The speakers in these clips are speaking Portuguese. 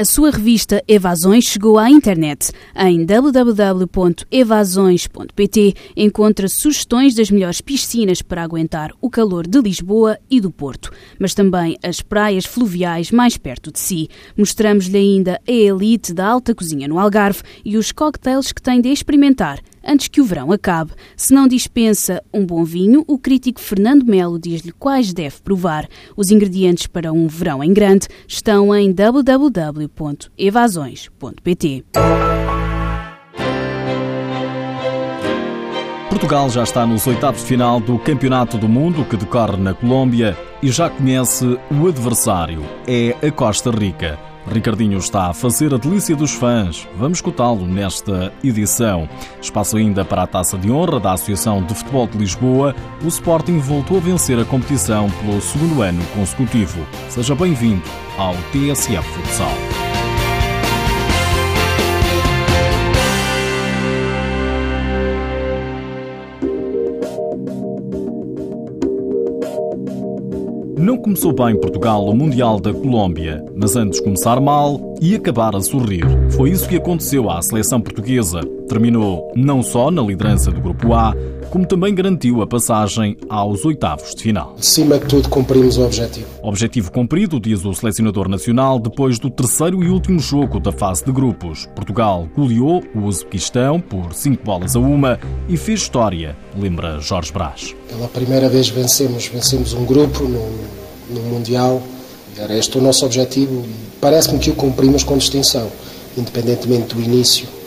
A sua revista Evasões chegou à internet. Em www.evasões.pt encontra sugestões das melhores piscinas para aguentar o calor de Lisboa e do Porto, mas também as praias fluviais mais perto de si. Mostramos-lhe ainda a elite da alta cozinha no Algarve e os cocktails que tem de experimentar antes que o verão acabe. Se não dispensa um bom vinho, o crítico Fernando Melo diz-lhe quais deve provar. Os ingredientes para um verão em grande estão em www.evasões.pt. Portugal já está nos oitavos de final do Campeonato do Mundo que decorre na Colômbia e já conhece o adversário. É a Costa Rica. Ricardinho está a fazer a delícia dos fãs. Vamos escutá-lo nesta edição. Espaço ainda para a taça de honra da Associação de Futebol de Lisboa. O Sporting voltou a vencer a competição pelo segundo ano consecutivo. Seja bem-vindo ao TSF Futsal. Não começou bem Portugal o Mundial da Colômbia, mas antes começar mal e acabar a sorrir. Foi isso que aconteceu à seleção portuguesa. Terminou não só na liderança do Grupo A, como também garantiu a passagem aos oitavos de final. Acima de tudo, cumprimos o objetivo. Objetivo cumprido, diz o selecionador nacional, depois do terceiro e último jogo da fase de grupos. Portugal goleou o Uzbequistão por 5 bolas a uma e fez história, lembra Jorge Brás. Pela primeira vez vencemos, vencemos um grupo no, no Mundial. Era este o nosso objetivo e parece-me que o cumprimos com distinção, independentemente do início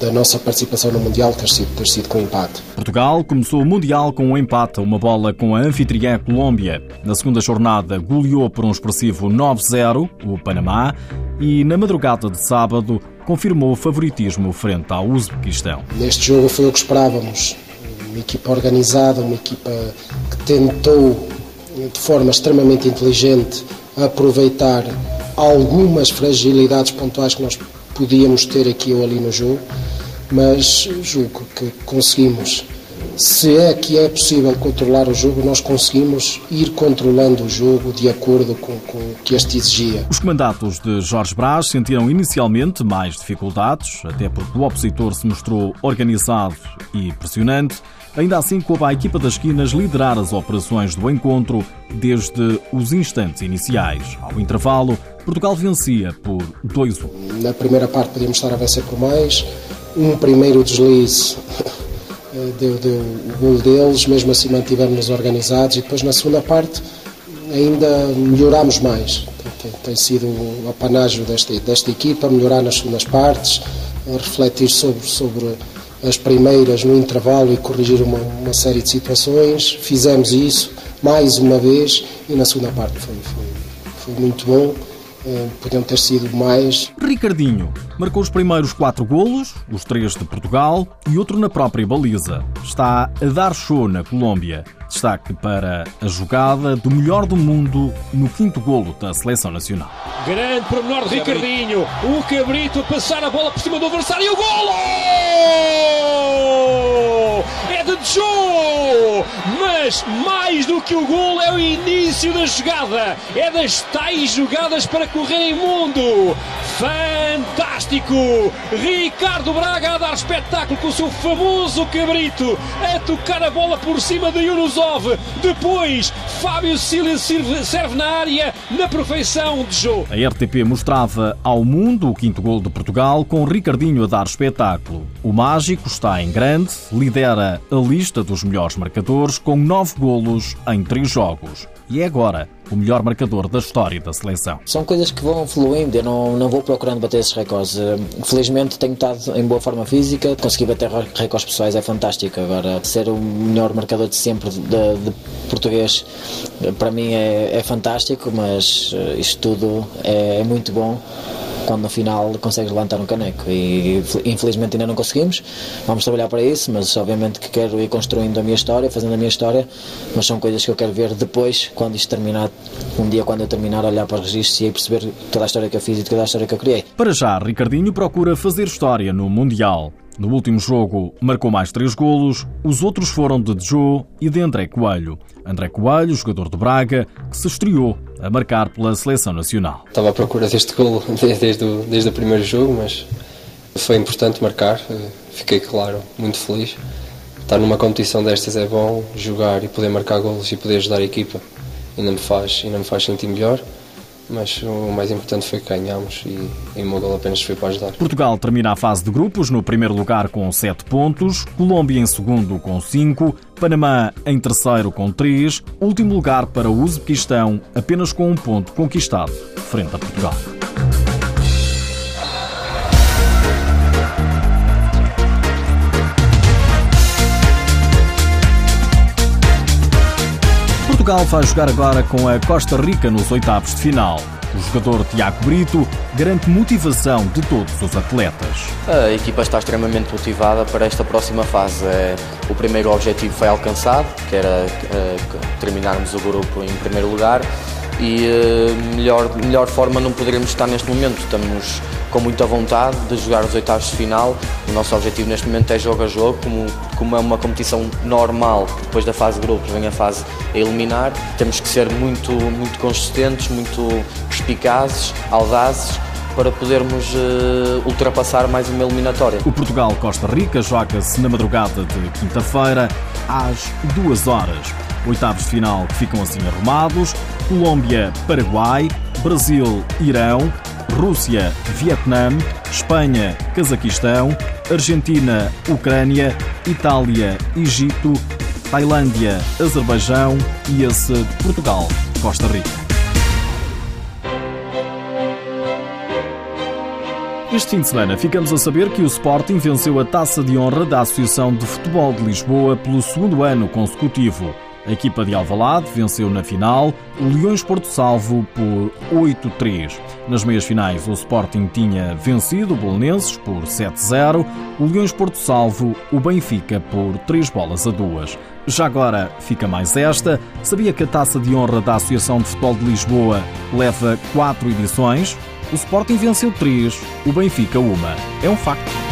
da nossa participação no Mundial ter sido, ter sido com empate. Portugal começou o Mundial com um empate, uma bola com a anfitriã Colômbia. Na segunda jornada, goleou por um expressivo 9-0 o Panamá e, na madrugada de sábado, confirmou o favoritismo frente ao Uzbequistão. Neste jogo foi o que esperávamos. Uma equipa organizada, uma equipa que tentou, de forma extremamente inteligente, aproveitar algumas fragilidades pontuais que nós podíamos ter aqui ou ali no jogo mas julgo que conseguimos. Se é que é possível controlar o jogo, nós conseguimos ir controlando o jogo de acordo com, com o que este exigia. Os comandatos de Jorge Brás sentiram inicialmente mais dificuldades, até porque o opositor se mostrou organizado e pressionante. Ainda assim, coube à equipa das esquinas liderar as operações do encontro desde os instantes iniciais. Ao intervalo, Portugal vencia por 2-1. Na primeira parte podíamos estar a vencer por mais, um primeiro deslize eh, deu, deu o gol deles, mesmo assim mantivemos-nos organizados e depois na segunda parte ainda melhorámos mais. Tem, tem sido o apanágio desta, desta equipa, melhorar nas segundas partes, refletir sobre, sobre as primeiras no intervalo e corrigir uma, uma série de situações. Fizemos isso mais uma vez e na segunda parte foi, foi, foi muito bom. Podiam ter sido mais. Ricardinho marcou os primeiros quatro golos, os três de Portugal e outro na própria baliza. Está a dar show na Colômbia. Destaque para a jogada do melhor do mundo no quinto golo da seleção nacional. Grande pormenor de Ricardinho. O Cabrito a passar a bola por cima do adversário e o golo! É de Joe! Mas mais do que o golo é o início da jogada. É das tais jogadas para correr em mundo. Fantástico! Ricardo Braga a dar espetáculo com o seu famoso cabrito, a tocar a bola por cima de Yunusov. Depois, Fábio Silva serve na área na perfeição de jogo. A RTP mostrava ao mundo o quinto gol de Portugal com Ricardinho a dar espetáculo. O mágico está em grande, lidera a lista dos melhores marcadores com nove golos em três jogos. E é agora o melhor marcador da história da seleção. São coisas que vão fluindo, eu não, não vou procurando bater esses recordes. Eh, felizmente tenho estado em boa forma física, conseguir bater recordes pessoais é fantástico. Agora, ser o melhor marcador de sempre de, de português, eh, para mim é, é fantástico, mas eh, isto tudo é, é muito bom quando no final consegues levantar um caneco. E infelizmente ainda não conseguimos. Vamos trabalhar para isso, mas obviamente que quero ir construindo a minha história, fazendo a minha história, mas são coisas que eu quero ver depois, quando isto terminar, um dia quando eu terminar, olhar para os registros e perceber toda a história que eu fiz e toda a história que eu criei. Para já, Ricardinho procura fazer história no Mundial. No último jogo, marcou mais três golos, os outros foram de Joe e de André Coelho. André Coelho, jogador de Braga, que se estreou a marcar pela seleção nacional. Estava à procura deste golo desde o, desde o primeiro jogo, mas foi importante marcar. Fiquei, claro, muito feliz. Estar numa competição destas é bom, jogar e poder marcar golos e poder ajudar a equipa ainda me faz, ainda me faz sentir melhor mas o mais importante foi que ganhámos e, e o meu gol apenas foi para ajudar. Portugal termina a fase de grupos no primeiro lugar com 7 pontos, Colômbia em segundo com 5, Panamá em terceiro com 3, último lugar para o Uzbequistão apenas com um ponto conquistado frente a Portugal. Portugal vai jogar agora com a Costa Rica nos oitavos de final. O jogador Tiago Brito garante motivação de todos os atletas. A equipa está extremamente motivada para esta próxima fase. É, o primeiro objetivo foi alcançado, que era é, terminarmos o grupo em primeiro lugar e uh, melhor, melhor forma não poderemos estar neste momento. Estamos com muita vontade de jogar os oitavos de final. O nosso objetivo neste momento é jogo a jogo, como, como é uma competição normal, depois da fase de grupos vem a fase a eliminar. Temos que ser muito, muito consistentes, muito perspicazes, audazes para podermos uh, ultrapassar mais uma eliminatória. O Portugal-Costa Rica joga-se na madrugada de quinta-feira, às duas horas. Oitavos de final que ficam assim arrumados: Colômbia, Paraguai, Brasil, Irão, Rússia, Vietnã, Espanha, Cazaquistão, Argentina, Ucrânia, Itália, Egito, Tailândia, Azerbaijão e esse Portugal, Costa Rica. Este fim de semana ficamos a saber que o Sporting venceu a taça de honra da Associação de Futebol de Lisboa pelo segundo ano consecutivo. A equipa de Alvalade venceu na final o Leões Porto Salvo por 8-3. Nas meias finais, o Sporting tinha vencido o Bolonenses por 7-0, o Leões Porto Salvo o Benfica por 3 bolas a 2. Já agora fica mais esta. Sabia que a taça de honra da Associação de Futebol de Lisboa leva 4 edições? O Sporting venceu três, o Benfica uma. É um facto.